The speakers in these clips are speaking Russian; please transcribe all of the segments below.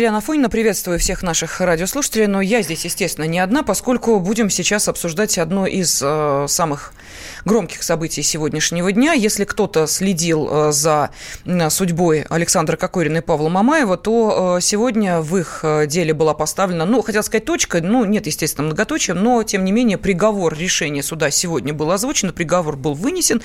Елена Афонина. Приветствую всех наших радиослушателей. Но я здесь, естественно, не одна, поскольку будем сейчас обсуждать одно из э, самых громких событий сегодняшнего дня. Если кто-то следил э, за судьбой Александра Кокорина и Павла Мамаева, то э, сегодня в их э, деле была поставлена, ну, хотел сказать, точка, ну, нет, естественно, многоточия, но, тем не менее, приговор решения суда сегодня был озвучен, приговор был вынесен.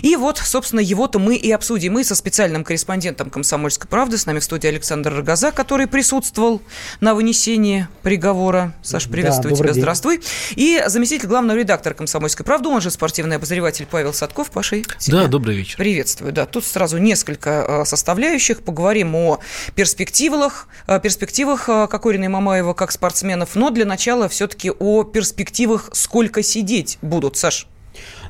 И вот, собственно, его-то мы и обсудим. Мы со специальным корреспондентом «Комсомольской правды», с нами в студии Александр Рогоза, который присутствовал на вынесении приговора. Саш, приветствую да, тебя, день. здравствуй. И заместитель главного редактора «Комсомольской правды», он же спортивный обозреватель Павел Садков. Паша, Да, добрый вечер. Приветствую, да. Тут сразу несколько а, составляющих. Поговорим о перспективах, перспективах Кокорина и Мамаева как спортсменов, но для начала все-таки о перспективах, сколько сидеть будут, Саш.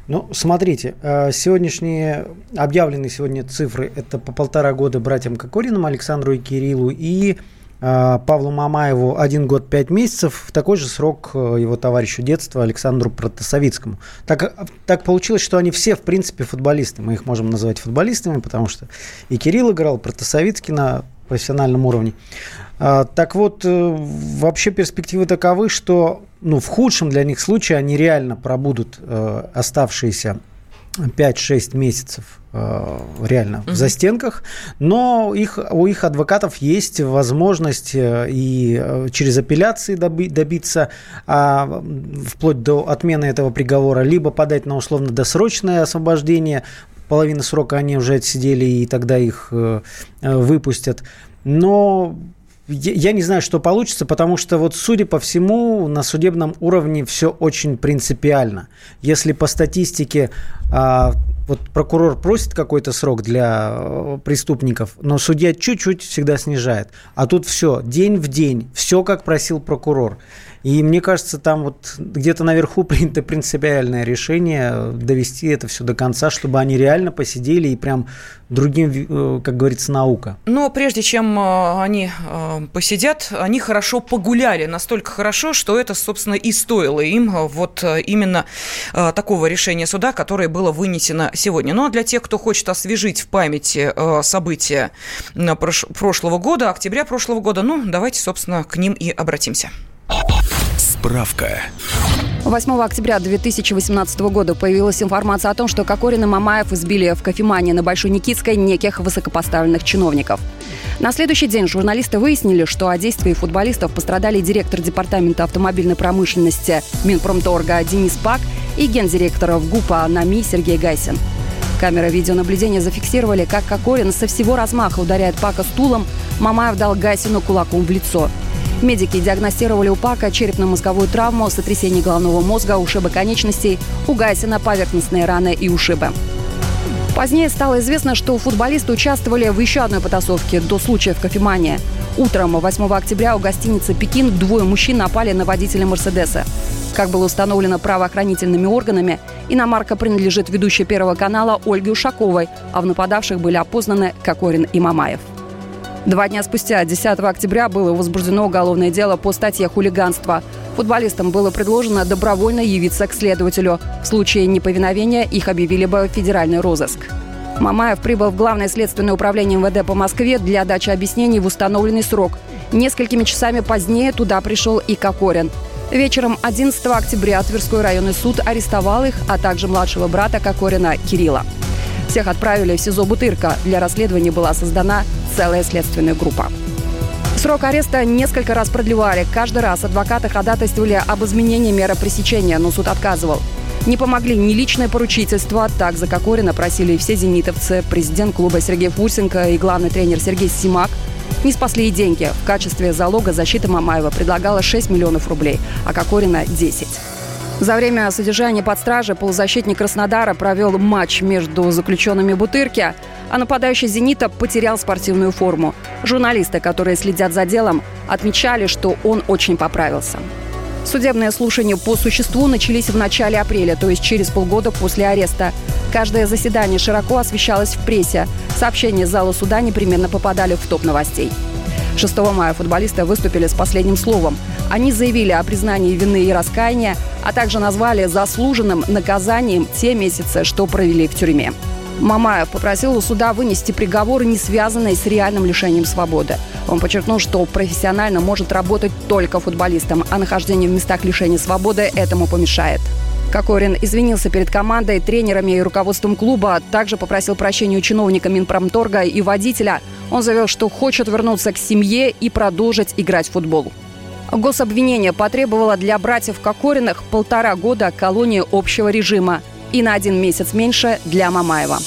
Ну, смотрите, э, сегодняшние, объявленные сегодня цифры, это по полтора года братьям Кокориным, Александру и Кириллу, и Павлу Мамаеву один год пять месяцев, в такой же срок э, его товарищу детства Александру Протасовицкому. Так, так получилось, что они все, в принципе, футболисты. Мы их можем называть футболистами, потому что и Кирилл играл, Протасовицкий на профессиональном уровне. Так вот, вообще перспективы таковы, что ну, в худшем для них случае они реально пробудут э, оставшиеся 5-6 месяцев э, реально угу. в застенках, но их, у их адвокатов есть возможность э, и э, через апелляции доби, добиться а, вплоть до отмены этого приговора, либо подать на условно-досрочное освобождение, половину срока они уже отсидели, и тогда их выпустят. Но я не знаю, что получится, потому что вот, судя по всему, на судебном уровне все очень принципиально. Если по статистике а, вот прокурор просит какой-то срок для э, преступников, но судья чуть-чуть всегда снижает. А тут все, день в день, все как просил прокурор. И мне кажется, там вот где-то наверху принято принципиальное решение довести это все до конца, чтобы они реально посидели и прям другим, э, как говорится, наука. Но прежде чем э, они э, посидят, они хорошо погуляли, настолько хорошо, что это, собственно, и стоило им вот именно такого решения суда, которое было вынесено сегодня. Ну а для тех, кто хочет освежить в памяти события прошлого года, октября прошлого года, ну давайте, собственно, к ним и обратимся. Справка. 8 октября 2018 года появилась информация о том, что Кокорин и Мамаев избили в кофемане на Большой Никитской неких высокопоставленных чиновников. На следующий день журналисты выяснили, что о действии футболистов пострадали директор департамента автомобильной промышленности Минпромторга Денис Пак и гендиректор ВГУПа НАМИ Сергей Гайсин. Камеры видеонаблюдения зафиксировали, как Кокорин со всего размаха ударяет Пака стулом, Мамаев дал Гайсину кулаком в лицо – Медики диагностировали у Пака черепно-мозговую травму, сотрясение головного мозга, ушибы конечностей, у поверхностные раны и ушибы. Позднее стало известно, что футболисты участвовали в еще одной потасовке до случая в кофемании. Утром 8 октября у гостиницы «Пекин» двое мужчин напали на водителя «Мерседеса». Как было установлено правоохранительными органами, иномарка принадлежит ведущей Первого канала Ольге Ушаковой, а в нападавших были опознаны Кокорин и Мамаев. Два дня спустя, 10 октября, было возбуждено уголовное дело по статье «Хулиганство». Футболистам было предложено добровольно явиться к следователю. В случае неповиновения их объявили бы в федеральный розыск. Мамаев прибыл в Главное следственное управление МВД по Москве для дачи объяснений в установленный срок. Несколькими часами позднее туда пришел и Кокорин. Вечером 11 октября Тверской районный суд арестовал их, а также младшего брата Кокорина Кирилла. Всех отправили в СИЗО «Бутырка». Для расследования была создана целая следственная группа. Срок ареста несколько раз продлевали. Каждый раз адвокаты ходатайствовали об изменении меры пресечения, но суд отказывал. Не помогли ни личное поручительство, так за Кокорина просили все зенитовцы, президент клуба Сергей Фурсенко и главный тренер Сергей Симак. Не спасли и деньги. В качестве залога защита Мамаева предлагала 6 миллионов рублей, а Кокорина – 10. За время содержания под стражей полузащитник Краснодара провел матч между заключенными Бутырки, а нападающий «Зенита» потерял спортивную форму. Журналисты, которые следят за делом, отмечали, что он очень поправился. Судебные слушания по существу начались в начале апреля, то есть через полгода после ареста. Каждое заседание широко освещалось в прессе. Сообщения зала суда непременно попадали в топ новостей. 6 мая футболисты выступили с последним словом. Они заявили о признании вины и раскаяния, а также назвали заслуженным наказанием те месяцы, что провели в тюрьме. Мамаев попросил у суда вынести приговор, не связанный с реальным лишением свободы. Он подчеркнул, что профессионально может работать только футболистом, а нахождение в местах лишения свободы этому помешает. Кокорин извинился перед командой, тренерами и руководством клуба, а также попросил прощения у чиновника Минпромторга и водителя. Он заявил, что хочет вернуться к семье и продолжить играть в футбол. Гособвинение потребовало для братьев Кокориных полтора года колонии общего режима и на один месяц меньше для Мамаева.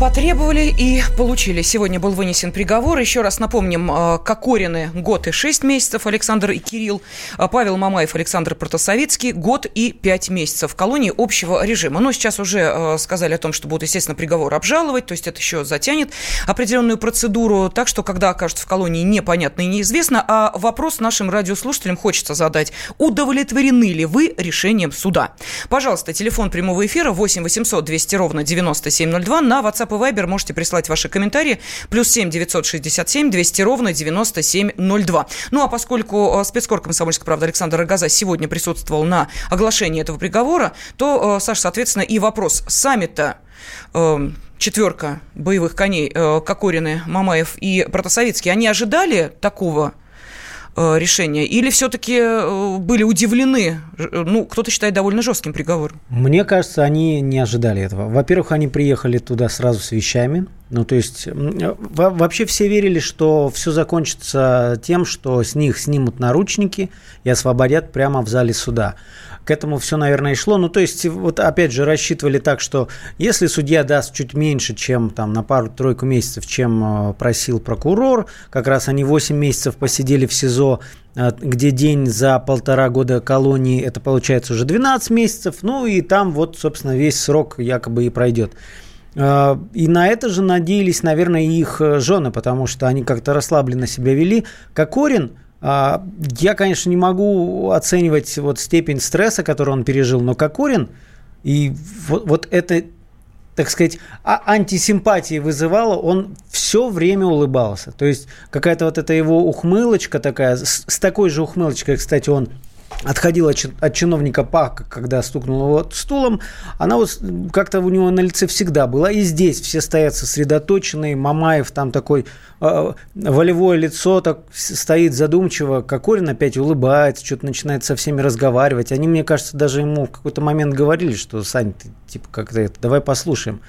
Потребовали и получили. Сегодня был вынесен приговор. Еще раз напомним, э, Кокорины год и шесть месяцев, Александр и Кирилл, э, Павел Мамаев, Александр Протасовицкий год и пять месяцев в колонии общего режима. Но сейчас уже э, сказали о том, что будут, естественно, приговор обжаловать, то есть это еще затянет определенную процедуру. Так что, когда окажутся в колонии, непонятно и неизвестно. А вопрос нашим радиослушателям хочется задать. Удовлетворены ли вы решением суда? Пожалуйста, телефон прямого эфира 8 800 200 ровно 9702 на WhatsApp WhatsApp и Viber можете прислать ваши комментарии. Плюс 7 967 200 ровно 9702. Ну, а поскольку э, спецкор «Комсомольская правда» Александр Рогоза сегодня присутствовал на оглашении этого приговора, то, э, Саша, соответственно, и вопрос саммита э, четверка боевых коней Кокорины, Мамаев и Протасовицкий, они ожидали такого Э, решения? Или все-таки э, были удивлены? Ну, кто-то считает довольно жестким приговором. Мне кажется, они не ожидали этого. Во-первых, они приехали туда сразу с вещами. Ну, то есть, вообще все верили, что все закончится тем, что с них снимут наручники и освободят прямо в зале суда к этому все, наверное, и шло. Ну, то есть, вот опять же, рассчитывали так, что если судья даст чуть меньше, чем там на пару-тройку месяцев, чем э, просил прокурор, как раз они 8 месяцев посидели в СИЗО, э, где день за полтора года колонии, это получается уже 12 месяцев, ну и там вот, собственно, весь срок якобы и пройдет. Э, и на это же надеялись, наверное, их жены, потому что они как-то расслабленно себя вели. Кокорин я, конечно, не могу оценивать вот степень стресса, который он пережил, но Кокорин, и вот, вот это, так сказать, а антисимпатии вызывало, он все время улыбался. То есть какая-то вот эта его ухмылочка такая, с, с такой же ухмылочкой, кстати, он отходил от, чиновника Пака, когда стукнул его стулом, она вот как-то у него на лице всегда была. И здесь все стоят сосредоточенные. Мамаев там такой э, волевое лицо так стоит задумчиво. Кокорин опять улыбается, что-то начинает со всеми разговаривать. Они, мне кажется, даже ему в какой-то момент говорили, что, Сань, ты типа как-то это, давай послушаем.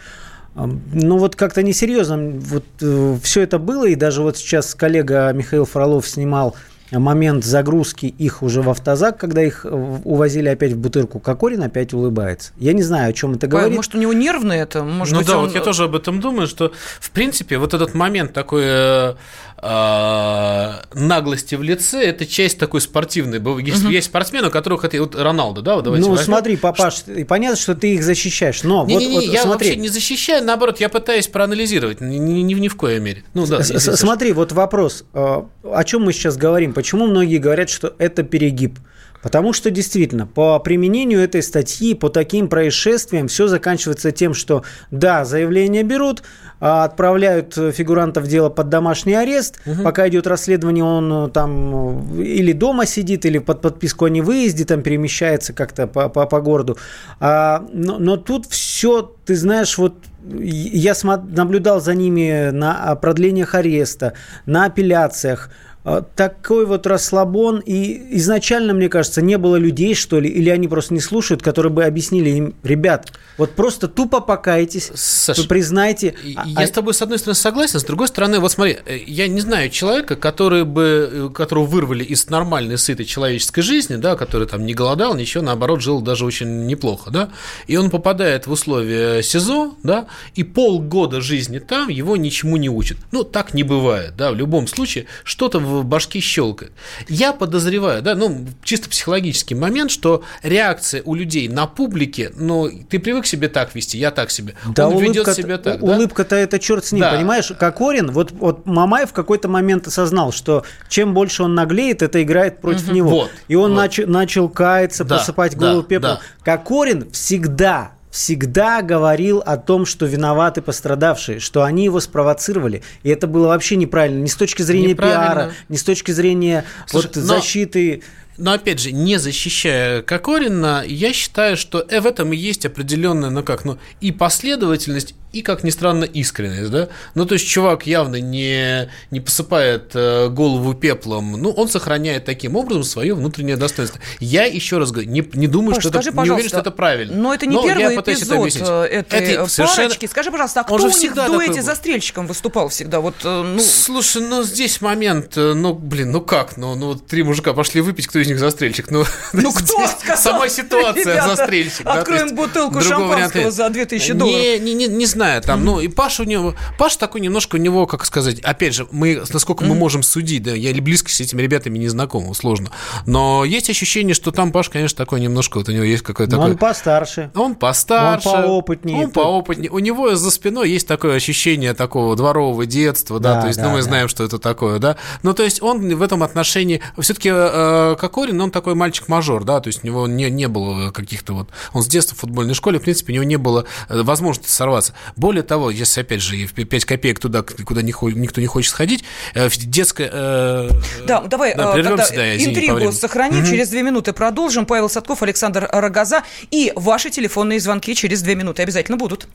Ну вот как-то несерьезно вот э, все это было, и даже вот сейчас коллега Михаил Фролов снимал момент загрузки их уже в автозак, когда их увозили опять в бутырку, Кокорин опять улыбается. Я не знаю, о чем это говорит. Может, у него нервное это? Может ну быть, да, он... вот я тоже об этом думаю, что, в принципе, вот этот момент такой э, э, наглости в лице, это часть такой спортивной. Есть, угу. есть спортсмены, у которых это вот Роналдо, да, вот давайте Ну, возьмем. смотри, папаш, что... понятно, что ты их защищаешь, но не, вот, не, не, вот я смотри. вообще не защищаю, наоборот, я пытаюсь проанализировать, ни, ни, ни, ни в коей мере. Ну, да, смотри, вот вопрос, э, о чем мы сейчас говорим, почему многие говорят, что это перегиб? Потому что действительно, по применению этой статьи, по таким происшествиям, все заканчивается тем, что да, заявление берут, а, отправляют фигуранта в дело под домашний арест, угу. пока идет расследование, он э, там э, или дома сидит, или под подписку о невыезде, там перемещается как-то по, по, по городу. А, но, но тут все, ты знаешь, вот я наблюдал за ними на продлениях ареста, на апелляциях. А, такой вот расслабон, и изначально, мне кажется, не было людей, что ли, или они просто не слушают, которые бы объяснили им, ребят, вот просто тупо покайтесь, Саша, признайте. Я а... с тобой, с одной стороны, согласен, с другой стороны, вот смотри, э, я не знаю человека, который бы, э, которого вырвали из нормальной, сытой человеческой жизни, да, который там не голодал, ничего, наоборот, жил даже очень неплохо, да, и он попадает в условия СИЗО, да, и полгода жизни там его ничему не учат. Ну, так не бывает, да, в любом случае, что-то в в башке щелкает. Я подозреваю, да, ну, чисто психологический момент, что реакция у людей на публике, ну, ты привык себе так вести, я так себе. Да, Он улыбка, ведет себя так. Улыбка-то да? это черт с ним, да. понимаешь? Кокорин, вот, вот Мамаев в какой-то момент осознал, что чем больше он наглеет, это играет против угу. него. Вот, И он вот. начал, начал каяться, да, посыпать голову да, пеплом. Да. Кокорин всегда всегда говорил о том, что виноваты пострадавшие, что они его спровоцировали. И это было вообще неправильно. Ни с точки зрения пиара, ни с точки зрения Слушай, вот, но... защиты но опять же, не защищая Кокорина, я считаю, что э, в этом и есть определенная, ну как, ну и последовательность, и, как ни странно, искренность, да? Ну, то есть, чувак явно не, не посыпает э, голову пеплом, ну, он сохраняет таким образом свое внутреннее достоинство. Я еще раз говорю, не, не думаю, Паш, что это, не уверен, что это правильно. Но это не но первый эпизод это э, этой это совершенно... парочки. Скажи, пожалуйста, а кто у них в дуэте такой... застрельщиком выступал всегда? Вот, э, ну... Слушай, ну, здесь момент, ну, блин, ну как? Ну, ну три мужика пошли выпить, кто из них застрельщик? Ну, ну кто сказал? Сама ситуация застрельщик. Откроем бутылку шампанского за 2000 долларов. Не, не, не, не знаю, там, ну, и Паша у него, Паша такой немножко у него, как сказать, опять же, мы, насколько мы можем судить, да, я близко с этими ребятами не знаком, сложно, но есть ощущение, что там Паш, конечно, такой немножко, вот у него есть какой-то такой... Он постарше. Он постарше. Он поопытнее. Он поопытнее. У него за спиной есть такое ощущение такого дворового детства, да, да то есть, да, ну, мы да. знаем, что это такое, да. Ну, то есть, он в этом отношении, все-таки э, Кокорин, он такой мальчик-мажор, да, то есть, у него не, не было каких-то вот... Он с детства в футбольной школе, в принципе, у него не было э, возможности сорваться. Более того, если опять же, 5 копеек туда, куда никто не хочет сходить. Э, детская... Э, да, давай да, э, тогда да, интригу сохраним. Угу. Через две минуты продолжим. Павел Садков, Александр Рогоза. И ваши телефонные звонки через две минуты обязательно будут.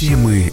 Темы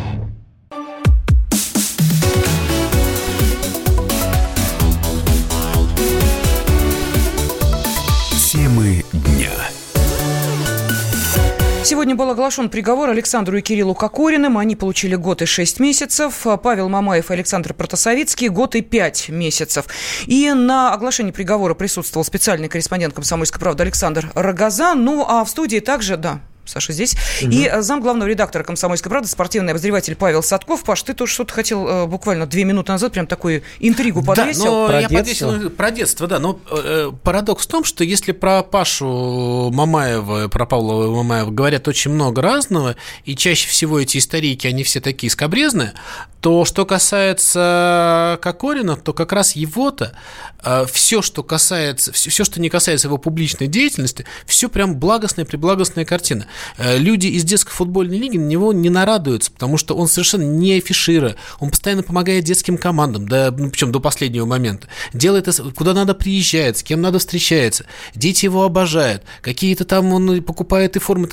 Сегодня был оглашен приговор Александру и Кириллу Кокориным. Они получили год и шесть месяцев. Павел Мамаев и Александр Протасовицкий – год и пять месяцев. И на оглашении приговора присутствовал специальный корреспондент «Комсомольской правды» Александр Рогоза. Ну, а в студии также, да, Саша здесь. Угу. И э, зам главного редактора «Комсомольской правды», спортивный обозреватель Павел Садков. Паш, ты тоже что-то хотел э, буквально две минуты назад прям такую интригу подвесил. Да, но про я детство. подвесил про детство, да. Но э, парадокс в том, что если про Пашу Мамаева, про Павла Мамаева говорят очень много разного, и чаще всего эти историки, они все такие скобрезные, то что касается Кокорина, то как раз его-то э, все, что касается, все, что не касается его публичной деятельности, все прям благостная, приблагостная картина. Э, люди из детской футбольной лиги на него не нарадуются, потому что он совершенно не афиширует, он постоянно помогает детским командам, да, ну, причем до последнего момента. Делает куда надо приезжает, с кем надо встречается. Дети его обожают, какие-то там он покупает и формы.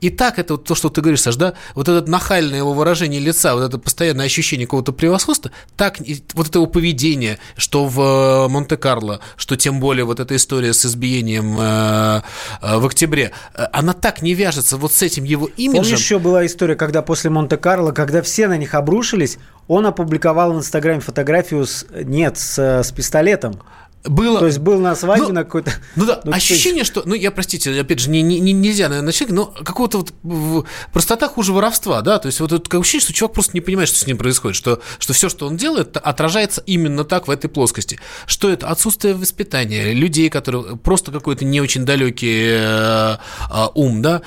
И так это вот то, что ты говоришь, Саш, да, вот это нахальное его выражение лица, вот это постоянное ощущение какого-то превосходства, так вот это его поведение, что в э, Монте-Карло, что тем более вот эта история с избиением э, в октябре, она так не вяжется вяжется вот с этим его имиджем. Помнишь, еще была история, когда после Монте-Карло, когда все на них обрушились, он опубликовал в Инстаграме фотографию с, нет, с, с пистолетом было... То есть был на свадьбе ну, на какой-то... Ну да, ну, ощущение, что... Ну, я, простите, опять же, не, не, нельзя, наверное, начать, но какого-то вот простота хуже воровства, да, то есть вот это ощущение, что чувак просто не понимает, что с ним происходит, что, что все, что он делает, отражается именно так в этой плоскости. Что это? Отсутствие воспитания людей, которые просто какой-то не очень далекий э, э, ум, да,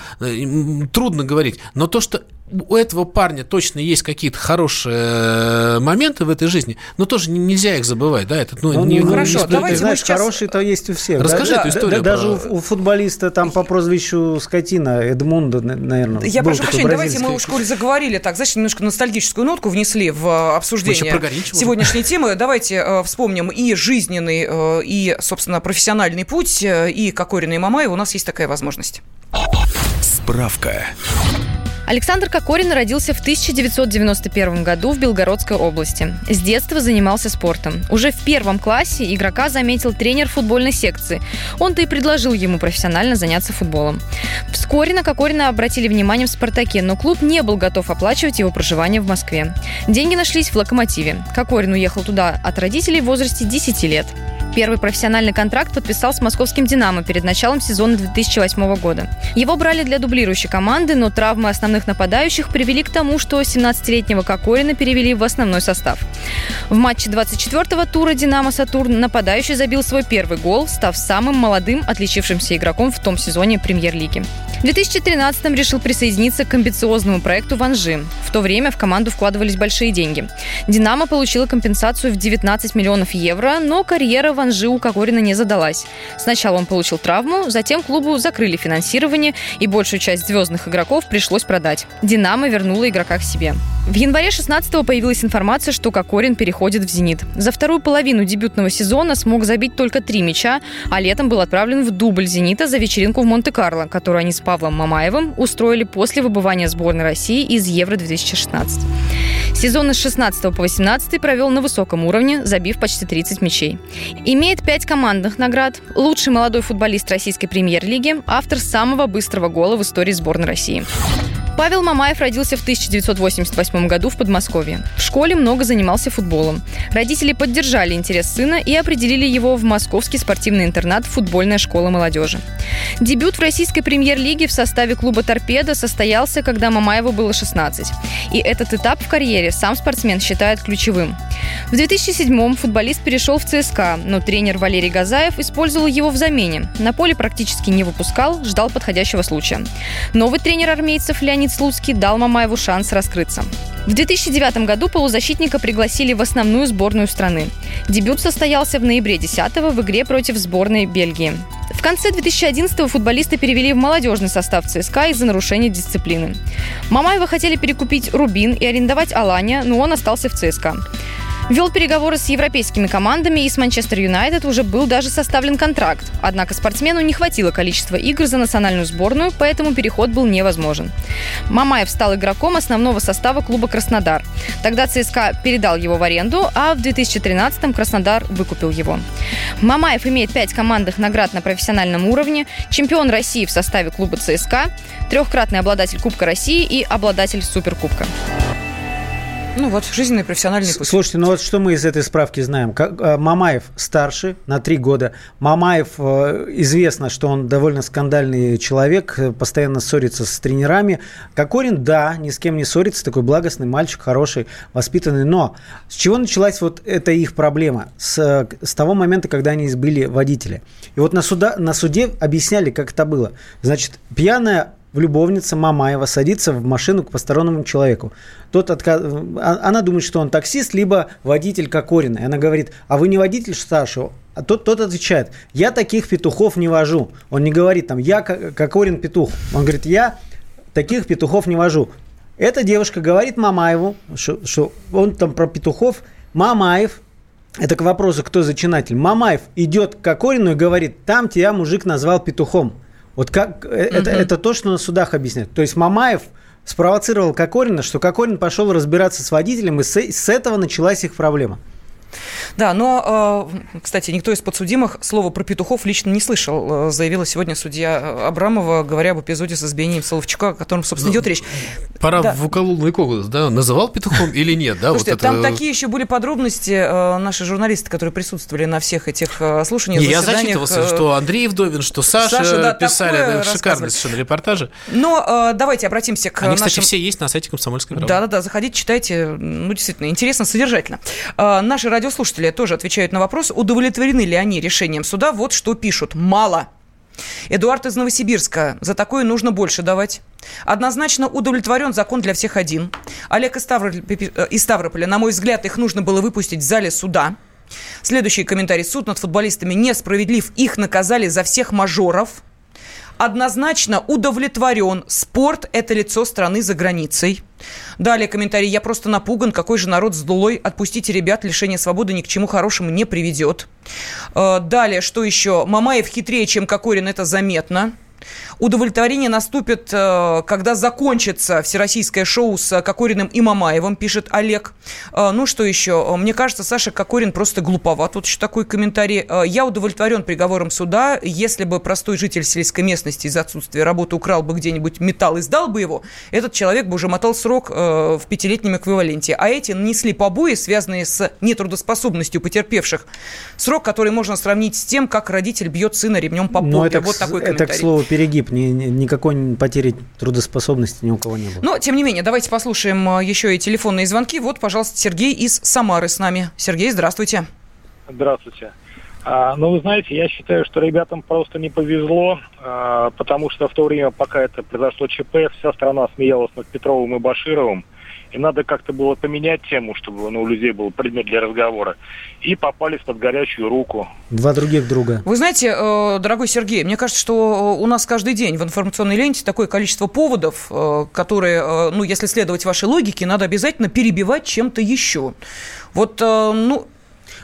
трудно говорить, но то, что у этого парня точно есть какие-то хорошие э, моменты в этой жизни, но тоже нельзя их забывать, да, это, ну, ну не, ну, хорошо, не давайте ты знаешь, сейчас... хорошие-то есть у всех. Расскажи да? эту историю. Да, про... Даже у, у футболиста там по прозвищу Скотина Эдмунда, наверное. Я прошу прощения, давайте мы уж коли заговорили так, значит, немножко ностальгическую нотку внесли в э, обсуждение сегодняшней темы. Давайте э, вспомним и жизненный, и, собственно, профессиональный путь, и Кокорина и Мамаева. У нас есть такая возможность. Справка. Александр Кокорин родился в 1991 году в Белгородской области. С детства занимался спортом. Уже в первом классе игрока заметил тренер футбольной секции. Он-то и предложил ему профессионально заняться футболом. Вскоре на Кокорина обратили внимание в «Спартаке», но клуб не был готов оплачивать его проживание в Москве. Деньги нашлись в «Локомотиве». Кокорин уехал туда от родителей в возрасте 10 лет. Первый профессиональный контракт подписал с московским «Динамо» перед началом сезона 2008 года. Его брали для дублирующей команды, но травмы основных нападающих привели к тому, что 17-летнего Кокорина перевели в основной состав. В матче 24-го тура «Динамо Сатурн» нападающий забил свой первый гол, став самым молодым отличившимся игроком в том сезоне премьер-лиги. В 2013-м решил присоединиться к амбициозному проекту «Ванжи». В то время в команду вкладывались большие деньги. «Динамо» получила компенсацию в 19 миллионов евро, но карьера Ванжи у Кокорина не задалась. Сначала он получил травму, затем клубу закрыли финансирование, и большую часть звездных игроков пришлось продать. «Динамо» вернула игрока к себе. В январе 16-го появилась информация, что Кокорин переходит в «Зенит». За вторую половину дебютного сезона смог забить только три мяча, а летом был отправлен в дубль «Зенита» за вечеринку в Монте-Карло, которую они с Павлом Мамаевым устроили после выбывания сборной России из Евро-2016. Сезоны с 16 по 18 провел на высоком уровне, забив почти 30 мячей. Имеет пять командных наград. Лучший молодой футболист российской премьер-лиги, автор самого быстрого гола в истории сборной России. Павел Мамаев родился в 1988 году в Подмосковье. В школе много занимался футболом. Родители поддержали интерес сына и определили его в московский спортивный интернат «Футбольная школа молодежи». Дебют в российской премьер-лиге в составе клуба «Торпедо» состоялся, когда Мамаеву было 16. И этот этап в карьере сам спортсмен считает ключевым. В 2007-м футболист перешел в ЦСКА, но тренер Валерий Газаев использовал его в замене. На поле практически не выпускал, ждал подходящего случая. Новый тренер армейцев Леонид Слуцкий дал Мамаеву шанс раскрыться. В 2009 году полузащитника пригласили в основную сборную страны. Дебют состоялся в ноябре 10 в игре против сборной Бельгии. В конце 2011-го футболиста перевели в молодежный состав ЦСКА из-за нарушения дисциплины. Мамаева хотели перекупить Рубин и арендовать Аланя, но он остался в ЦСКА. Вел переговоры с европейскими командами и с Манчестер Юнайтед уже был даже составлен контракт. Однако спортсмену не хватило количества игр за национальную сборную, поэтому переход был невозможен. Мамаев стал игроком основного состава клуба «Краснодар». Тогда ЦСКА передал его в аренду, а в 2013-м Краснодар выкупил его. Мамаев имеет пять командных наград на профессиональном уровне, чемпион России в составе клуба ЦСКА, трехкратный обладатель Кубка России и обладатель Суперкубка. Ну вот, жизненный профессиональный путь. Слушайте, ну вот что мы из этой справки знаем? Как, э, Мамаев старше на три года. Мамаев, э, известно, что он довольно скандальный человек, э, постоянно ссорится с тренерами. Кокорин, да, ни с кем не ссорится, такой благостный мальчик, хороший, воспитанный. Но с чего началась вот эта их проблема? С, с того момента, когда они были водители. И вот на, суда, на суде объясняли, как это было. Значит, пьяная любовница Мамаева садится в машину к постороннему человеку. Тот отказ... А, она думает, что он таксист, либо водитель Кокорина. И она говорит, а вы не водитель старшего? А тот, тот отвечает, я таких петухов не вожу. Он не говорит там, я Кокорин петух. Он говорит, я таких петухов не вожу. Эта девушка говорит Мамаеву, что, что он там про петухов. Мамаев, это к вопросу, кто зачинатель. Мамаев идет к Кокорину и говорит, там тебя мужик назвал петухом. Вот как, угу. это, это то, что на судах объясняют. То есть Мамаев спровоцировал Кокорина, что Кокорин пошел разбираться с водителем, и с, с этого началась их проблема. Да, но, э, кстати, никто из подсудимых слова про петухов лично не слышал, э, заявила сегодня судья Абрамова, говоря об эпизоде с избиением Соловчука, о котором, собственно, идет речь. Пора да. в укололный коготь, да? Называл петухом или нет, да? Слушайте, вот там это... такие еще были подробности, э, наши журналисты, которые присутствовали на всех этих слушаниях, Я зачитывался, что Андрей Вдовин, что Саша, Саша да, писали шикарные совершенно репортажи. Но давайте обратимся к Они, нашим... кстати, все есть на сайте «Комсомольской правды». Да-да-да, заходите, читайте, ну, действительно, интересно, содержательно. Наши радиослушатели слушатели тоже отвечают на вопрос, удовлетворены ли они решением суда. Вот что пишут. Мало. Эдуард из Новосибирска. За такое нужно больше давать. Однозначно удовлетворен закон для всех один. Олег из из Ставрополя. На мой взгляд, их нужно было выпустить в зале суда. Следующий комментарий. Суд над футболистами несправедлив. Их наказали за всех мажоров. Однозначно удовлетворен. Спорт – это лицо страны за границей. Далее комментарий. Я просто напуган. Какой же народ злой. Отпустите ребят. Лишение свободы ни к чему хорошему не приведет. Э, далее, что еще? Мамаев хитрее, чем Кокорин. Это заметно. Удовлетворение наступит, э, когда закончится всероссийское шоу с Кокориным и Мамаевым, пишет Олег. Э, ну, что еще? Мне кажется, Саша Кокорин просто глуповат. Вот еще такой комментарий. Э, я удовлетворен приговором суда. Если бы простой житель сельской местности из-за отсутствия работы украл бы где-нибудь металл и сдал бы его, этот человек бы уже мотал срок в пятилетнем эквиваленте. А эти нанесли побои, связанные с нетрудоспособностью потерпевших. Срок, который можно сравнить с тем, как родитель бьет сына ремнем по попе. это, вот такой комментарий. Это, к слову, перегиб, ни, никакой потери трудоспособности ни у кого не было. Но, тем не менее, давайте послушаем э, еще и телефонные звонки. Вот, пожалуйста, Сергей из Самары с нами. Сергей, здравствуйте. Здравствуйте. А, ну, вы знаете, я считаю, что ребятам просто не повезло, а, потому что в то время, пока это произошло ЧП, вся страна смеялась над Петровым и Башировым. И надо как-то было поменять тему, чтобы ну, у людей был предмет для разговора. И попались под горячую руку. Два других друга. Вы знаете, э, дорогой Сергей, мне кажется, что у нас каждый день в информационной ленте такое количество поводов, э, которые, э, ну, если следовать вашей лоgiке, надо обязательно перебивать чем-то еще. Вот, ну,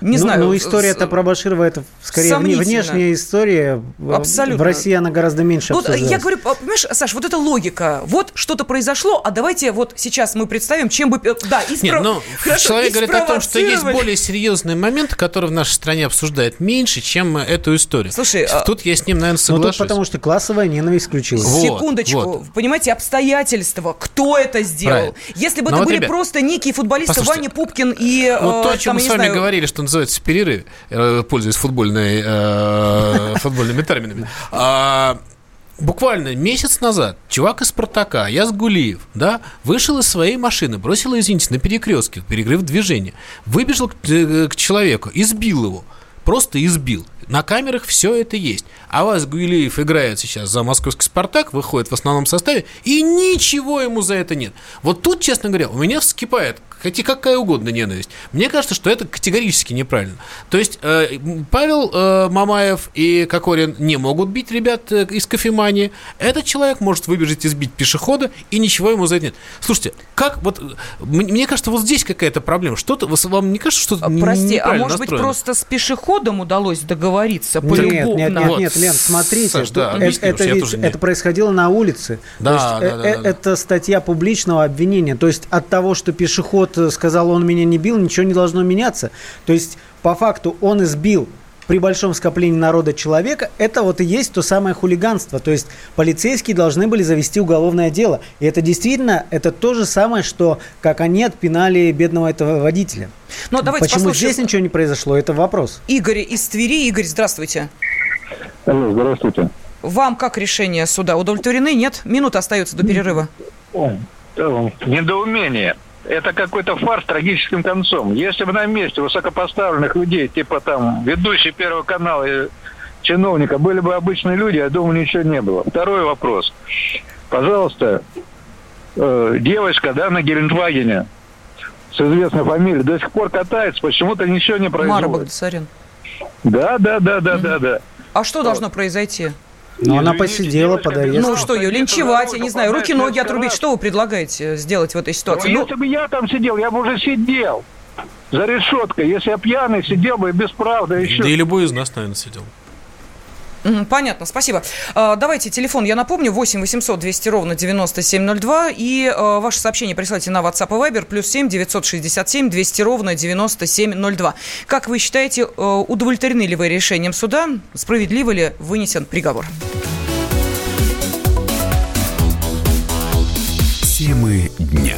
не ну, знаю. Ну, история-то про Баширова, это скорее внешняя история. Абсолютно. В России она гораздо меньше вот Я говорю, понимаешь, Саш, вот эта логика. Вот что-то произошло, а давайте вот сейчас мы представим, чем бы... Да, исправ... Нет, но Хорошо, человек говорит о том, что есть более серьезный момент, который в нашей стране обсуждают меньше, чем эту историю. Слушай, тут я с ним, наверное, соглашусь. Ну, тут потому что классовая ненависть включилась. Вот, Секундочку. Вот. Понимаете, обстоятельства. Кто это сделал? Правильно. Если бы но это вот, были ребят, просто некие футболисты Ваня Пупкин и... Вот э, то, о чем там, мы с вами знаю... говорили, что называется в перерыве, Э, пользуясь футбольной, э, футбольными терминами. А, буквально месяц назад чувак из «Спартака», я с Гулиев, да, вышел из своей машины, бросил, извините, на перекрестке, перекрыв движение, выбежал к, э, к человеку, избил его, просто избил. На камерах все это есть. А вас Гуилеев играет сейчас за московский «Спартак», выходит в основном составе, и ничего ему за это нет. Вот тут, честно говоря, у меня вскипает хотя какая угодно ненависть. Мне кажется, что это категорически неправильно. То есть э, Павел э, Мамаев и Кокорин не могут бить ребят э, из кофемании. Этот человек может выбежать и сбить пешехода, и ничего ему за это нет. Слушайте, как вот... Мне кажется, вот здесь какая-то проблема. Что-то... Вам не кажется, что Прости, а может настроено? быть, просто с пешеходом удалось договориться нет, Нет, нет, нет, нет, Лен, смотрите. Саш, да, это, это, ведь, это происходило на улице. Да, есть, да, да, э, да, да. Это статья публичного обвинения. То есть от того, что пешеход э, сказал, он меня не бил, ничего не должно меняться. То есть, по факту, он избил при большом скоплении народа человека, это вот и есть то самое хулиганство. То есть полицейские должны были завести уголовное дело. И это действительно, это то же самое, что как они отпинали бедного этого водителя. Но давайте Почему послушаем. здесь ничего не произошло, это вопрос. Игорь из Твери. Игорь, здравствуйте. Алло, здравствуйте. Вам как решение суда? Удовлетворены? Нет? Минута остается до перерыва. Недоумение это какой-то фарс с трагическим концом. Если бы на месте высокопоставленных людей, типа там ведущий Первого канала и чиновника, были бы обычные люди, я думаю, ничего не было. Второй вопрос. Пожалуйста, э, девочка, да, на Гелендвагене с известной фамилией до сих пор катается, почему-то ничего не происходит. Мара Багдасарян. Да, да, да, да, mm-hmm. да, да. А что вот. должно произойти? Ну, она посидела под арестом. Ну, что ее, линчевать, я не знаю, руки-ноги отрубить. Что вы предлагаете сделать в этой ситуации? Ну, если бы я там сидел, я бы уже сидел за решеткой. Если я пьяный, сидел бы без правды еще. Да и любой из нас, наверное, сидел. Понятно, спасибо. А, давайте телефон, я напомню, 8 800 200 ровно 9702. И а, ваше сообщение присылайте на WhatsApp и Viber, плюс 7 967 200 ровно 9702. Как вы считаете, а, удовлетворены ли вы решением суда? Справедливо ли вынесен приговор? Темы дня.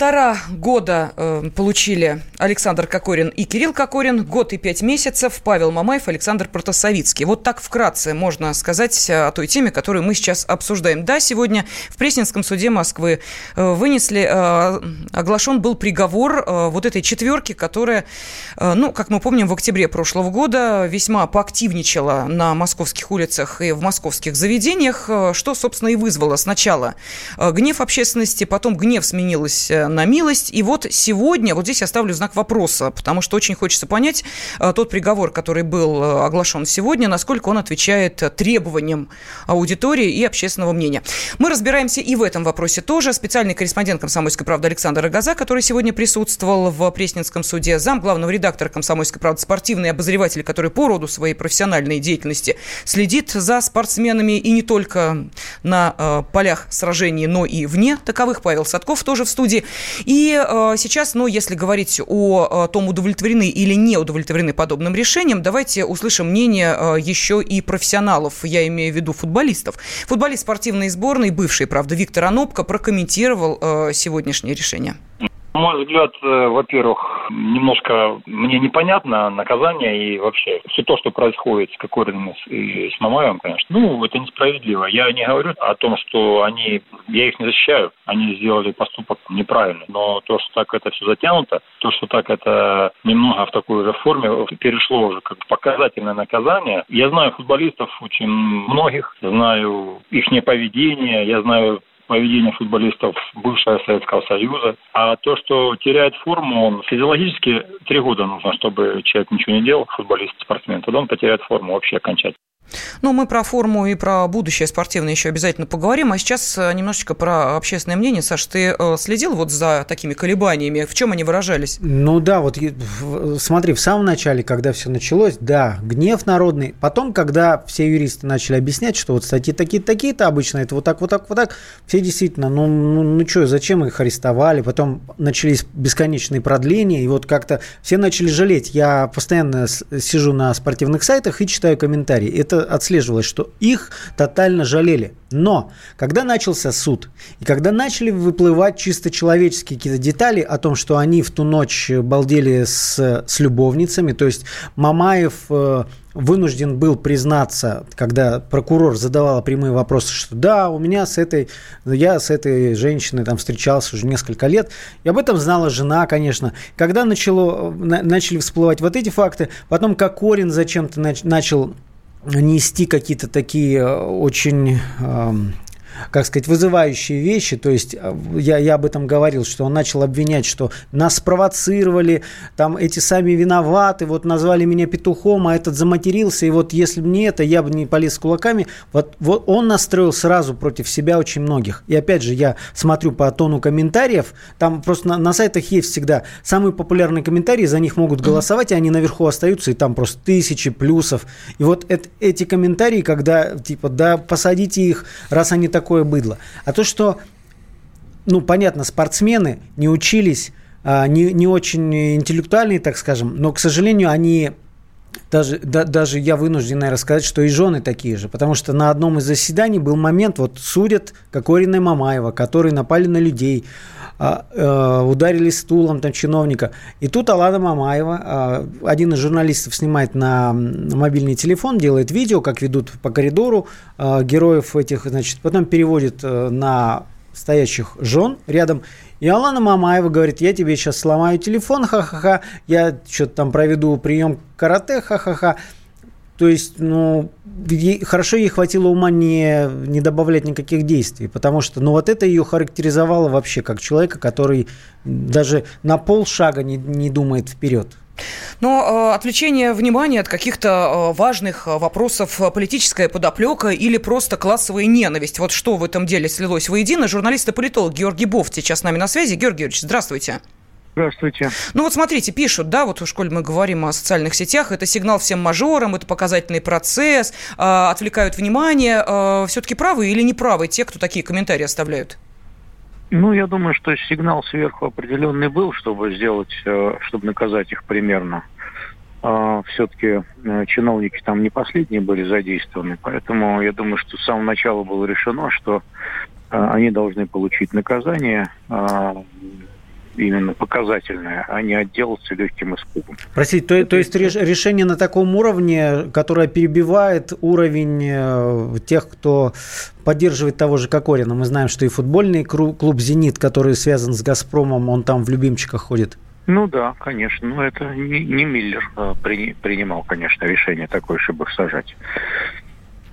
Полтора года э, получили Александр Кокорин и Кирилл Кокорин, год и пять месяцев Павел Мамаев, Александр Протасовицкий. Вот так вкратце можно сказать о той теме, которую мы сейчас обсуждаем. Да, сегодня в Пресненском суде Москвы э, вынесли, э, оглашен был приговор э, вот этой четверки, которая, э, ну, как мы помним, в октябре прошлого года весьма поактивничала на московских улицах и в московских заведениях, э, что, собственно, и вызвало сначала э, гнев общественности, потом гнев сменилось Э, на милость. И вот сегодня, вот здесь я ставлю знак знак вопроса, потому что очень хочется понять тот приговор, который был оглашен сегодня, насколько он отвечает требованиям аудитории и общественного мнения. Мы разбираемся и в этом вопросе тоже. Специальный корреспондент «Комсомольской правды» Александр Рогоза, который сегодня присутствовал в Пресненском суде, зам главного редактора «Комсомольской правды» спортивный обозреватель, который по роду своей профессиональной деятельности следит за спортсменами и не только на э, полях сражений, но и вне таковых. Павел Садков тоже в студии. И э, сейчас, ну, если говорить о, о том, удовлетворены или не удовлетворены подобным решением, давайте услышим мнение э, еще и профессионалов, я имею в виду футболистов. Футболист спортивной сборной, бывший, правда, Виктор Анопко, прокомментировал э, сегодняшнее решение. Мой взгляд, э, во-первых, немножко мне непонятно наказание и вообще все то, что происходит с Кокориным и с Мамаевым, конечно, ну, это несправедливо. Я не говорю о том, что они, я их не защищаю, они сделали поступок неправильный, но то, что так это все затянуто, то, что так это немного в такой же форме перешло уже как показательное наказание. Я знаю футболистов очень многих, знаю их поведение, я знаю поведение футболистов бывшего Советского Союза. А то, что теряет форму, он физиологически три года нужно, чтобы человек ничего не делал, футболист, спортсмен, тогда он потеряет форму вообще окончательно. Ну, мы про форму и про будущее спортивное еще обязательно поговорим. А сейчас э, немножечко про общественное мнение. Саш, ты э, следил вот за такими колебаниями? В чем они выражались? Ну да, вот смотри, в самом начале, когда все началось, да, гнев народный. Потом, когда все юристы начали объяснять, что вот статьи такие-то, такие-то, обычно это вот так, вот так, вот так, все действительно, ну, ну, ну что, зачем их арестовали? Потом начались бесконечные продления, и вот как-то все начали жалеть. Я постоянно сижу на спортивных сайтах и читаю комментарии. Это отслеживалось, что их тотально жалели. Но когда начался суд, и когда начали выплывать чисто человеческие какие-то детали о том, что они в ту ночь балдели с, с любовницами, то есть Мамаев э, вынужден был признаться, когда прокурор задавал прямые вопросы, что да, у меня с этой, я с этой женщиной там встречался уже несколько лет, и об этом знала жена, конечно. Когда начало, начали всплывать вот эти факты, потом как Корин зачем-то начал нести какие-то такие э, очень как сказать, вызывающие вещи. То есть э, я, я об этом говорил, что он начал обвинять, что нас спровоцировали, там эти сами виноваты, вот назвали меня петухом, а этот заматерился, и вот если бы не это, я бы не полез с кулаками. Вот, вот он настроил сразу против себя очень многих. И опять же, я смотрю по тону комментариев, там просто на, на сайтах есть всегда самые популярные комментарии, за них могут голосовать, и они наверху остаются, и там просто тысячи плюсов. И вот это, эти комментарии, когда типа, да, посадите их, раз они так такое быдло. А то, что, ну, понятно, спортсмены не учились, а, не, не очень интеллектуальные, так скажем, но, к сожалению, они даже, да, даже я вынужден, наверное, сказать, что и жены такие же. Потому что на одном из заседаний был момент, вот судят Кокорина и Мамаева, которые напали на людей, а, э, ударили стулом там чиновника. И тут Алана Мамаева, а, один из журналистов снимает на мобильный телефон, делает видео, как ведут по коридору а, героев этих, значит, потом переводит э, на стоящих жен рядом. И Алана Мамаева говорит, я тебе сейчас сломаю телефон, ха-ха-ха, я что-то там проведу прием карате, ха-ха-ха. То есть, ну, ей, хорошо ей хватило ума не, не добавлять никаких действий, потому что, ну, вот это ее характеризовало вообще как человека, который даже на полшага не, не думает вперед. Но э, отвлечение внимания от каких-то э, важных э, вопросов э, политическая подоплека или просто классовая ненависть. Вот что в этом деле слилось воедино. Журналист и политолог Георгий Бов сейчас с нами на связи. Георгий Георгиевич, здравствуйте. Здравствуйте. Ну вот смотрите, пишут, да, вот в школе мы говорим о социальных сетях, это сигнал всем мажорам, это показательный процесс, э, отвлекают внимание. Э, все-таки правы или неправы те, кто такие комментарии оставляют? Ну, я думаю, что сигнал сверху определенный был, чтобы сделать, э, чтобы наказать их примерно. Э, все-таки э, чиновники там не последние были задействованы, поэтому я думаю, что с самого начала было решено, что э, они должны получить наказание э, именно показательное, а не отделаться легким испугом. Простите, то, то есть решение на таком уровне, которое перебивает уровень э, тех, кто поддерживает того же Кокорина. Мы знаем, что и футбольный клуб «Зенит», который связан с «Газпромом», он там в любимчиках ходит. Ну да, конечно. Но это не, не Миллер а, при, принимал, конечно, решение такое, чтобы их сажать.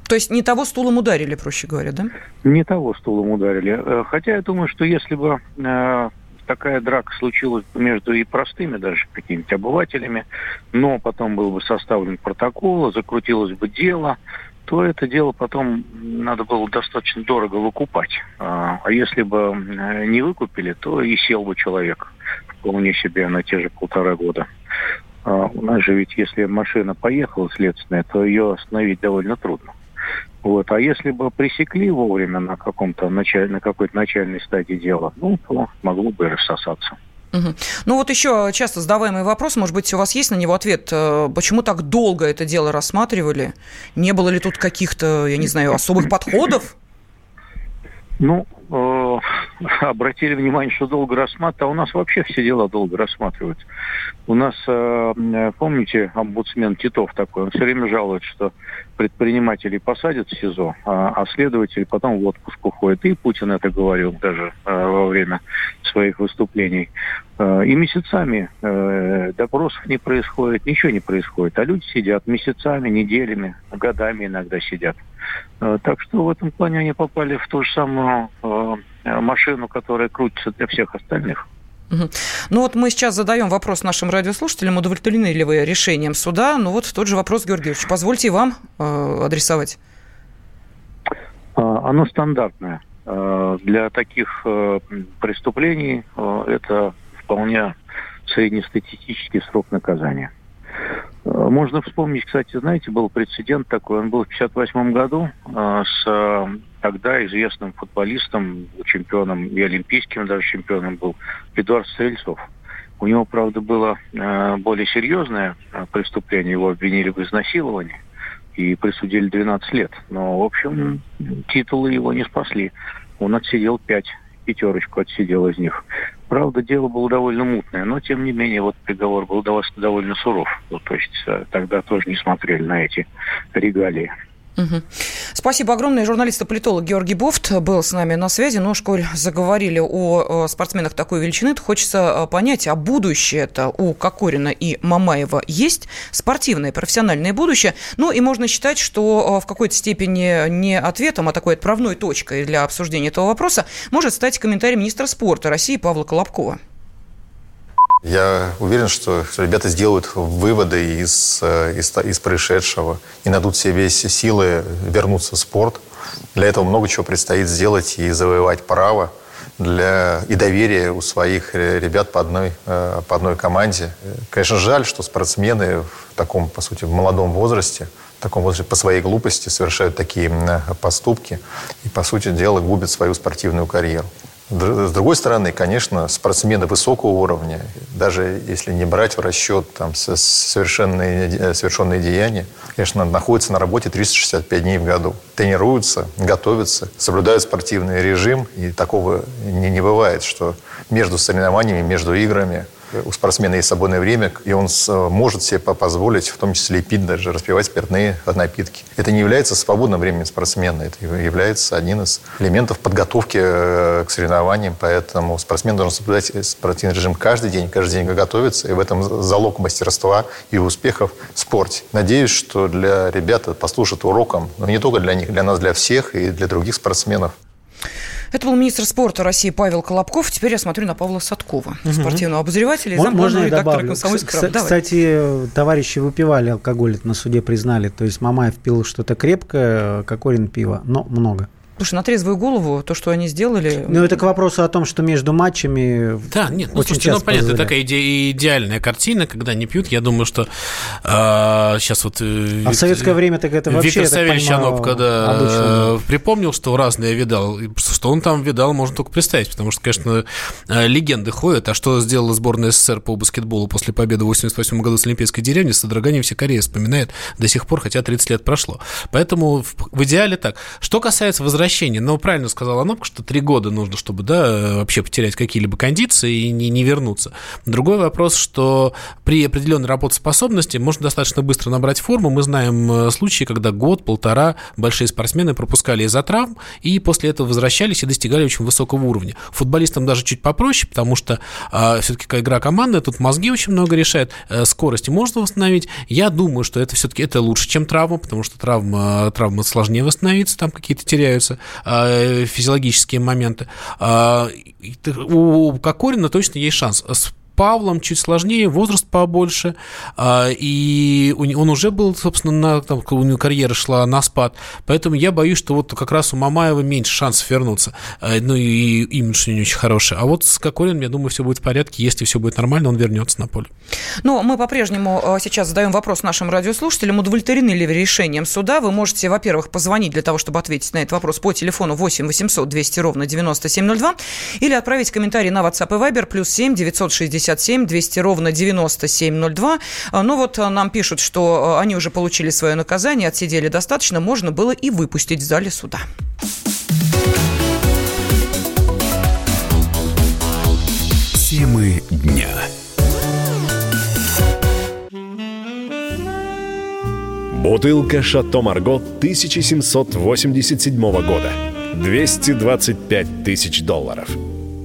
То есть не того стулом ударили, проще говоря, да? Не того стулом ударили. Э, хотя я думаю, что если бы э, такая драка случилась между и простыми даже какими-нибудь обывателями, но потом был бы составлен протокол, закрутилось бы дело, то это дело потом надо было достаточно дорого выкупать. А, а если бы не выкупили, то и сел бы человек вполне себе на те же полтора года. А у нас же ведь, если машина поехала следственная, то ее остановить довольно трудно. Вот. А если бы пресекли вовремя на каком-то началь... на какой-то начальной стадии дела, ну, то могло бы и рассосаться. Угу. Ну вот еще часто задаваемый вопрос, может быть, у вас есть на него ответ, э, почему так долго это дело рассматривали? Не было ли тут каких-то, я не знаю, особых подходов? Ну, э, обратили внимание, что долго рассматривают, а у нас вообще все дела долго рассматривают. У нас, э, помните, омбудсмен Титов такой, он все время жалует, что предпринимателей посадят в СИЗО, а, а следователи потом в отпуск уходят. И Путин это говорил даже э, во время своих выступлений. Э, и месяцами э, допросов не происходит, ничего не происходит. А люди сидят месяцами, неделями, годами иногда сидят. Так что в этом плане они попали в ту же самую машину, которая крутится для всех остальных. Ну вот мы сейчас задаем вопрос нашим радиослушателям, удовлетворены ли вы решением суда. Ну вот тот же вопрос, Георгиевич, позвольте вам э, адресовать. Оно стандартное. Для таких преступлений это вполне среднестатистический срок наказания. Э, можно вспомнить, кстати, знаете, был прецедент такой. Он был в 1958 году э, с э, тогда известным футболистом, чемпионом и олимпийским даже чемпионом был Эдуард Стрельцов. У него, правда, было более серьезное преступление. Его обвинили в изнасиловании и присудили 12 лет. Но, в общем, титулы его не спасли. Он отсидел 5 пятерочку отсидел из них. Правда, дело было довольно мутное, но, тем не менее, вот приговор был довольно суров. Ну, то есть э, тогда тоже не смотрели на эти регалии. Угу. Спасибо огромное. Журналист и политолог Георгий Бофт был с нами на связи. Ну, школь заговорили о спортсменах такой величины, то хочется э, понять, а будущее это у Кокорина и Мамаева есть? Спортивное, профессиональное будущее. Ну, и можно считать, что э, в какой-то степени не ответом, а такой отправной точкой для обсуждения этого вопроса может стать комментарий министра спорта России Павла Колобкова. Я уверен, что ребята сделают выводы из, э, из, из происшедшего и найдут себе силы вернуться в спорт. Для этого много чего предстоит сделать и завоевать право для, и доверие у своих ребят по одной, э, по одной команде. Конечно, жаль, что спортсмены в таком, по сути, в молодом возрасте, в таком возрасте по своей глупости совершают такие поступки и, по сути дела, губят свою спортивную карьеру. С другой стороны, конечно, спортсмены высокого уровня, даже если не брать в расчет там, совершенные, совершенные деяния, конечно, находятся на работе 365 дней в году. Тренируются, готовятся, соблюдают спортивный режим. И такого не, не бывает, что между соревнованиями, между играми у спортсмена есть свободное время, и он может себе позволить, в том числе и пить даже, распивать спиртные напитки. Это не является свободным временем спортсмена, это является одним из элементов подготовки э, к соревнованиям, поэтому спортсмен должен соблюдать спортивный режим каждый день, каждый день готовиться, и в этом залог мастерства и успехов в спорте. Надеюсь, что для ребят это послужит уроком, но не только для них, для нас, для всех и для других спортсменов. Это был министр спорта России Павел Колобков. Теперь я смотрю на Павла Садкова, угу. спортивного обозревателя и замглавного редактора «Комсомольской правды». Кстати, товарищи выпивали алкоголь, на суде признали. То есть Мамаев пил что-то крепкое, Кокорин пиво, но много. Слушай, на трезвую голову то, что они сделали... Ну, это к вопросу о том, что между матчами Да, нет, ну, очень слушайте, ну, понятно, позволяют. такая иде- идеальная картина, когда они пьют. Я думаю, что э, сейчас вот... Э, а в советское время так это вообще, Виктор Савельевич Аноп, когда обычно... припомнил, что разное видал, что он там видал, можно только представить, потому что, конечно, э, легенды ходят. А что сделала сборная СССР по баскетболу после победы в 88 году с Олимпийской деревни, с содроганием все Корея вспоминает до сих пор, хотя 30 лет прошло. Поэтому в идеале так. Что касается возвращения возвращение. Но правильно сказала Анопка, что три года нужно, чтобы да, вообще потерять какие-либо кондиции и не, не вернуться. Другой вопрос, что при определенной работоспособности можно достаточно быстро набрать форму. Мы знаем э, случаи, когда год-полтора большие спортсмены пропускали из-за травм и после этого возвращались и достигали очень высокого уровня. Футболистам даже чуть попроще, потому что э, а, все-таки игра командная, тут мозги очень много решает, э, скорости можно восстановить. Я думаю, что это все-таки это лучше, чем травма, потому что травма, травма сложнее восстановиться, там какие-то теряются меняются физиологические моменты. У Кокорина точно есть шанс. Павлом чуть сложнее, возраст побольше, а, и он уже был, собственно, на, там, у него карьера шла на спад, поэтому я боюсь, что вот как раз у Мамаева меньше шансов вернуться, а, ну и имидж у него не очень хороший. А вот с Кокориным, я думаю, все будет в порядке, если все будет нормально, он вернется на поле. Ну, мы по-прежнему а, сейчас задаем вопрос нашим радиослушателям, удовлетворены ли решением суда? Вы можете, во-первых, позвонить для того, чтобы ответить на этот вопрос по телефону 8 800 200 ровно 9702 или отправить комментарий на WhatsApp и Viber плюс 7 960 57 200 ровно 9702. А, ну вот а, нам пишут, что а, они уже получили свое наказание, отсидели достаточно, можно было и выпустить в зале суда. Темы дня. Бутылка «Шато Марго» 1787 года. 225 тысяч долларов –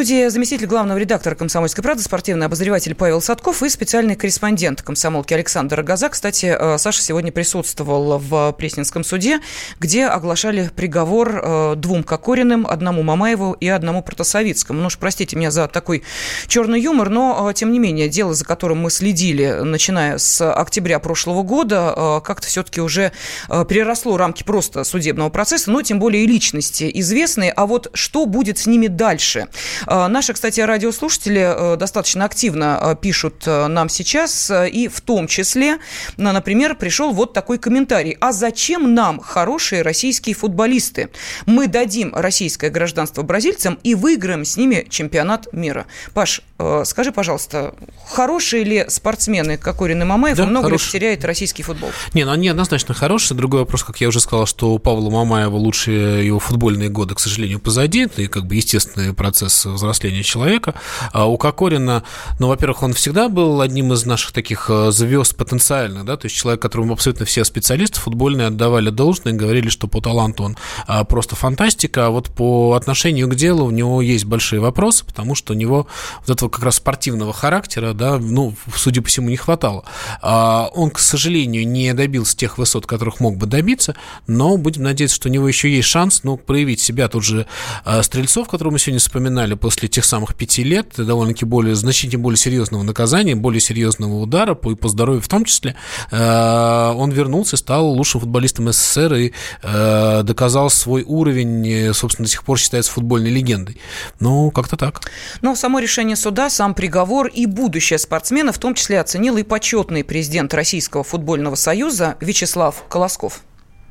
Студии заместитель главного редактора «Комсомольской правды», спортивный обозреватель Павел Садков и специальный корреспондент комсомолки Александр Рогоза. Кстати, э, Саша сегодня присутствовал в Пресненском суде, где оглашали приговор э, двум Кокориным, одному Мамаеву и одному Протасовицкому. Ну уж простите меня за такой черный юмор, но, э, тем не менее, дело, за которым мы следили, начиная с октября прошлого года, как-то все-таки уже переросло рамки просто судебного процесса, но тем более и личности известные. А вот что будет с ними дальше? А, наши, кстати, радиослушатели э, достаточно активно э, пишут э, нам сейчас, и в том числе, например, пришел вот такой комментарий. А зачем нам хорошие российские футболисты? Мы дадим российское гражданство бразильцам и выиграем с ними чемпионат мира. Паш, скажи, пожалуйста, хорошие ли спортсмены Кокорин и Мамаев, да, много хороший. ли потеряет российский футбол? Не, ну они однозначно хорошие. Другой вопрос, как я уже сказал, что у Павла Мамаева лучшие его футбольные годы, к сожалению, позади. Это как бы естественный процесс взросления человека. А у Кокорина, ну, во-первых, он всегда был одним из наших таких э, звезд потенциальных, да, то есть человек, которому абсолютно все специалисты футбольные отдавали должное, говорили, что по таланту он а, просто фантастика, а вот по отношению к делу у него есть большие вопросы, потому что у него вот этого как раз спортивного характера, да, ну, судя по всему, не хватало. А, он, к сожалению, не добился тех высот, которых мог бы добиться, но будем надеяться, что у него еще есть шанс, ну, проявить себя. Тут же а, Стрельцов, которого мы сегодня вспоминали, после тех самых пяти лет, довольно-таки более, значительно более серьезного наказания, более серьезного удара, по, по здоровью в том числе, э, он вернулся стал лучшим футболистом СССР и э, доказал свой уровень, собственно, до сих пор считается футбольной легендой. Ну, как-то так. Но само решение суда, сам приговор и будущее спортсмена в том числе оценил и почетный президент Российского футбольного союза Вячеслав Колосков.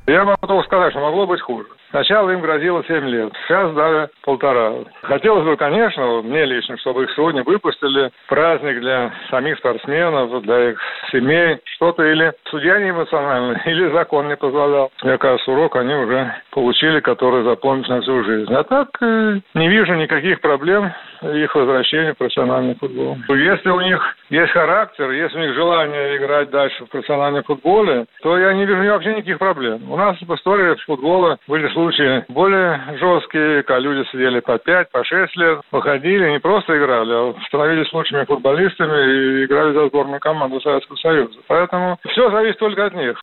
Я могу сказать, что могло быть хуже. Сначала им грозило 7 лет, сейчас дали полтора. Хотелось бы, конечно, мне лично, чтобы их сегодня выпустили. Праздник для самих спортсменов, для их семей. Что-то или судья не эмоциональный, или закон не позволял. Мне кажется, урок они уже получили, который запомнят на всю жизнь. А так э, не вижу никаких проблем их возвращения в профессиональный футбол. Если у них есть характер, если у них желание играть дальше в профессиональном футболе, то я не вижу вообще никаких проблем. У нас в истории футбола были случаи более жесткие, когда люди сидели по 5, по 6 лет, выходили, не просто играли, а становились лучшими футболистами и играли за сборную команду Советского Союза. Поэтому все зависит только от них.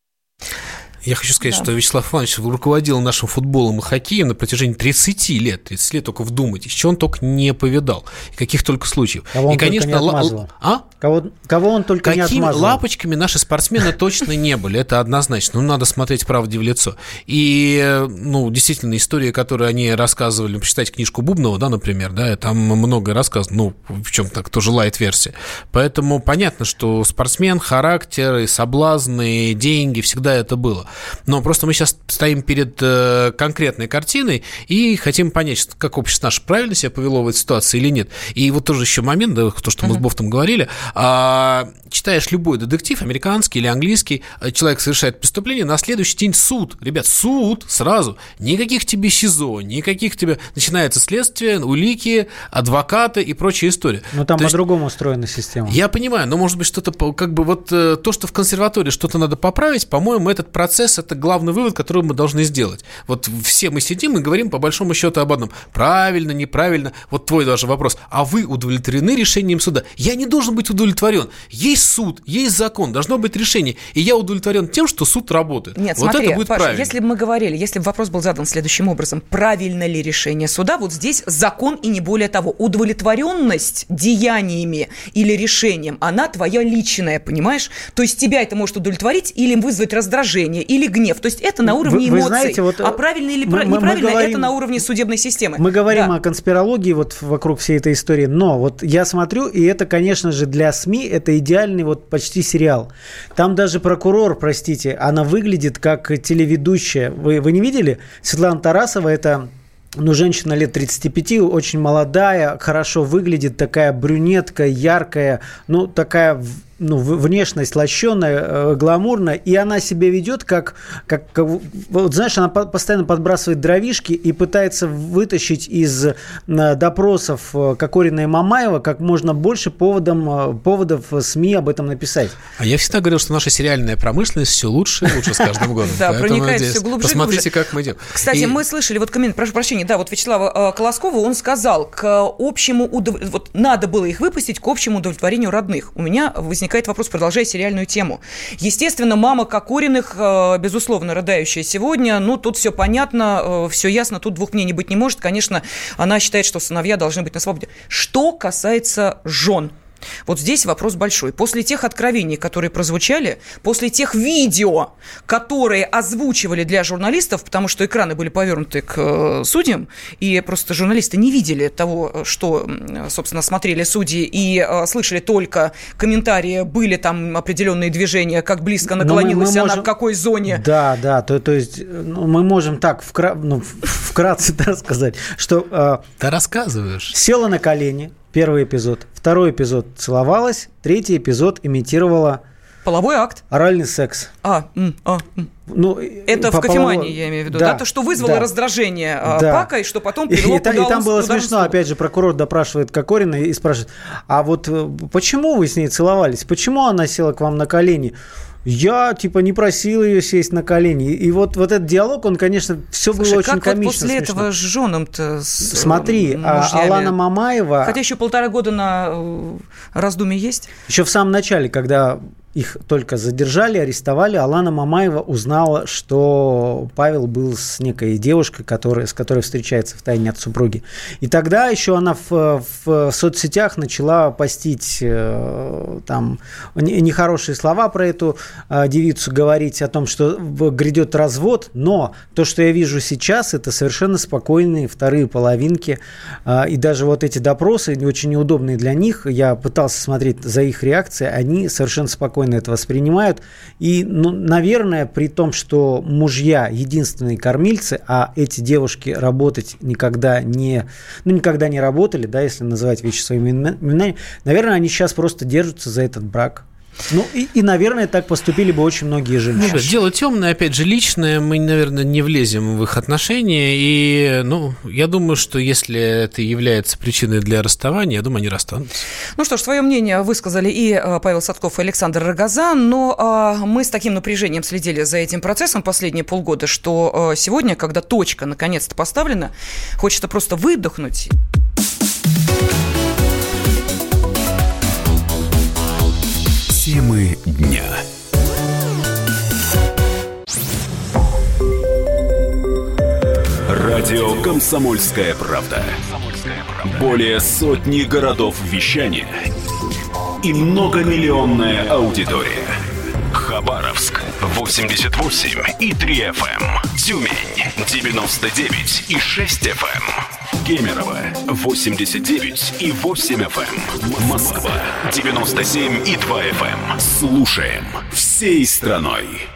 Я хочу сказать, да. что Вячеслав Иванович руководил нашим футболом и хоккеем на протяжении 30 лет. 30 лет только вдумайтесь, что он только не повидал. И каких только случаев. Кого он и, конечно, только не отмазывал. А? Кого, кого он только Какими не отмазывал. лапочками наши спортсмены точно не были. Это однозначно. Ну, надо смотреть правде в лицо. И, ну, действительно, история, которую они рассказывали, почитать книжку Бубнова, да, например, да, там много рассказано, ну, в чем так тоже лайт-версия. Поэтому понятно, что спортсмен, характер, и соблазны, и деньги, всегда это было. Но просто мы сейчас стоим перед э, конкретной картиной и хотим понять, как общество наше правильно себя повело в этой ситуации или нет. И вот тоже еще момент, да, то, что мы uh-huh. с Бофтом говорили, а, читаешь любой детектив, американский или английский, э, человек совершает преступление, на следующий день суд. Ребят, суд сразу. Никаких тебе СИЗО, никаких тебе... Начинается следствие, улики, адвокаты и прочая история. Но там по-другому устроена система. Я понимаю, но может быть что-то, как бы вот э, то, что в консерватории что-то надо поправить, по-моему, этот процесс, это главный вывод, который мы должны сделать. Вот все мы сидим и говорим по большому счету об одном. Правильно, неправильно. Вот твой даже вопрос. А вы удовлетворены решением суда? Я не должен быть удовлетворен. Есть суд, есть закон, должно быть решение. И я удовлетворен тем, что суд работает. Нет, вот смотри, это будет Паша, правильно. если бы мы говорили, если бы вопрос был задан следующим образом, правильно ли решение суда, вот здесь закон и не более того. Удовлетворенность деяниями или решением, она твоя личная, понимаешь? То есть тебя это может удовлетворить или вызвать раздражение, или гнев. То есть это на уровне вы, эмоций. Вы знаете, вот а правильно или мы, неправильно, мы говорим, это на уровне судебной системы. Мы говорим да. о конспирологии вот вокруг всей этой истории, но вот я смотрю, и это, конечно же, для СМИ это идеальный вот почти сериал. Там даже прокурор, простите, она выглядит как телеведущая. Вы, вы не видели? Светлана Тарасова, это ну, женщина лет 35, очень молодая, хорошо выглядит, такая брюнетка, яркая, ну, такая ну, внешность лощеная, э, гламурная, и она себя ведет как, как, как вот знаешь, она постоянно подбрасывает дровишки и пытается вытащить из э, допросов э, Кокорина и Мамаева как можно больше поводом, поводов СМИ об этом написать. А я всегда говорил, что наша сериальная промышленность все лучше и лучше с каждым годом. Да, проникает все глубже Посмотрите, как мы идем. Кстати, мы слышали, вот коммент, прошу прощения, да, вот Вячеслава Колоскова, он сказал, к общему, вот надо было их выпустить к общему удовлетворению родных. У меня возник возникает вопрос, продолжая сериальную тему. Естественно, мама Кокориных, э, безусловно, рыдающая сегодня. Ну, тут все понятно, э, все ясно, тут двух мнений быть не может. Конечно, она считает, что сыновья должны быть на свободе. Что касается жен, вот здесь вопрос большой. После тех откровений, которые прозвучали, после тех видео, которые озвучивали для журналистов, потому что экраны были повернуты к э, судьям, и просто журналисты не видели того, что, собственно, смотрели судьи, и э, слышали только комментарии, были там определенные движения, как близко наклонилась мы, мы она, можем... в какой зоне. Да, да, то, то есть ну, мы можем так вкра... ну, вкратце да, сказать, что... Э, Ты рассказываешь. Села на колени, Первый эпизод. Второй эпизод целовалась. Третий эпизод имитировала Половой акт. Оральный секс. А, а, ну, это в кофемании, полово... я имею в виду, да, да? То, что вызвало да. раздражение а, да. Пака, и что потом привело и, к и, и там было смешно, опять же, прокурор допрашивает Кокорина и спрашивает, а вот э, почему вы с ней целовались? Почему она села к вам на колени? Я, типа, не просил ее сесть на колени. И вот, вот этот диалог, он, конечно, все Слушай, было очень как комично. Вот после смешно. этого с женом-то? С Смотри, а мужьями. Алана Мамаева... Хотя еще полтора года на э, раздумье есть. Еще в самом начале, когда их только задержали, арестовали, Алана Мамаева узнала, что Павел был с некой девушкой, которая, с которой встречается в тайне от супруги. И тогда еще она в, в соцсетях начала постить э, там нехорошие слова про эту э, девицу, говорить о том, что грядет развод, но то, что я вижу сейчас, это совершенно спокойные вторые половинки, э, и даже вот эти допросы, очень неудобные для них, я пытался смотреть за их реакцией, они совершенно спокойно спокойно это воспринимают. И, ну, наверное, при том, что мужья единственные кормильцы, а эти девушки работать никогда не, ну, никогда не работали, да, если называть вещи своими именами, наверное, они сейчас просто держатся за этот брак. Ну и, и, наверное, так поступили бы очень многие женщины. Ну, дело темное, опять же, личное. Мы, наверное, не влезем в их отношения. И, ну, я думаю, что если это является причиной для расставания, я думаю, они расстанутся. Ну что ж, свое мнение высказали и э, Павел Садков, и Александр Рогозан. Но а, мы с таким напряжением следили за этим процессом последние полгода, что э, сегодня, когда точка наконец-то поставлена, хочется просто выдохнуть. Темы дня. Радио Комсомольская правда". Более сотни городов вещания и многомиллионная аудитория. Хабаровск 88 и 3 FM. Тюмень 99 и 6 FM. Кемерово 89 и 8 FM. Эм. Москва 97 и 2 FM. Эм. Слушаем всей страной.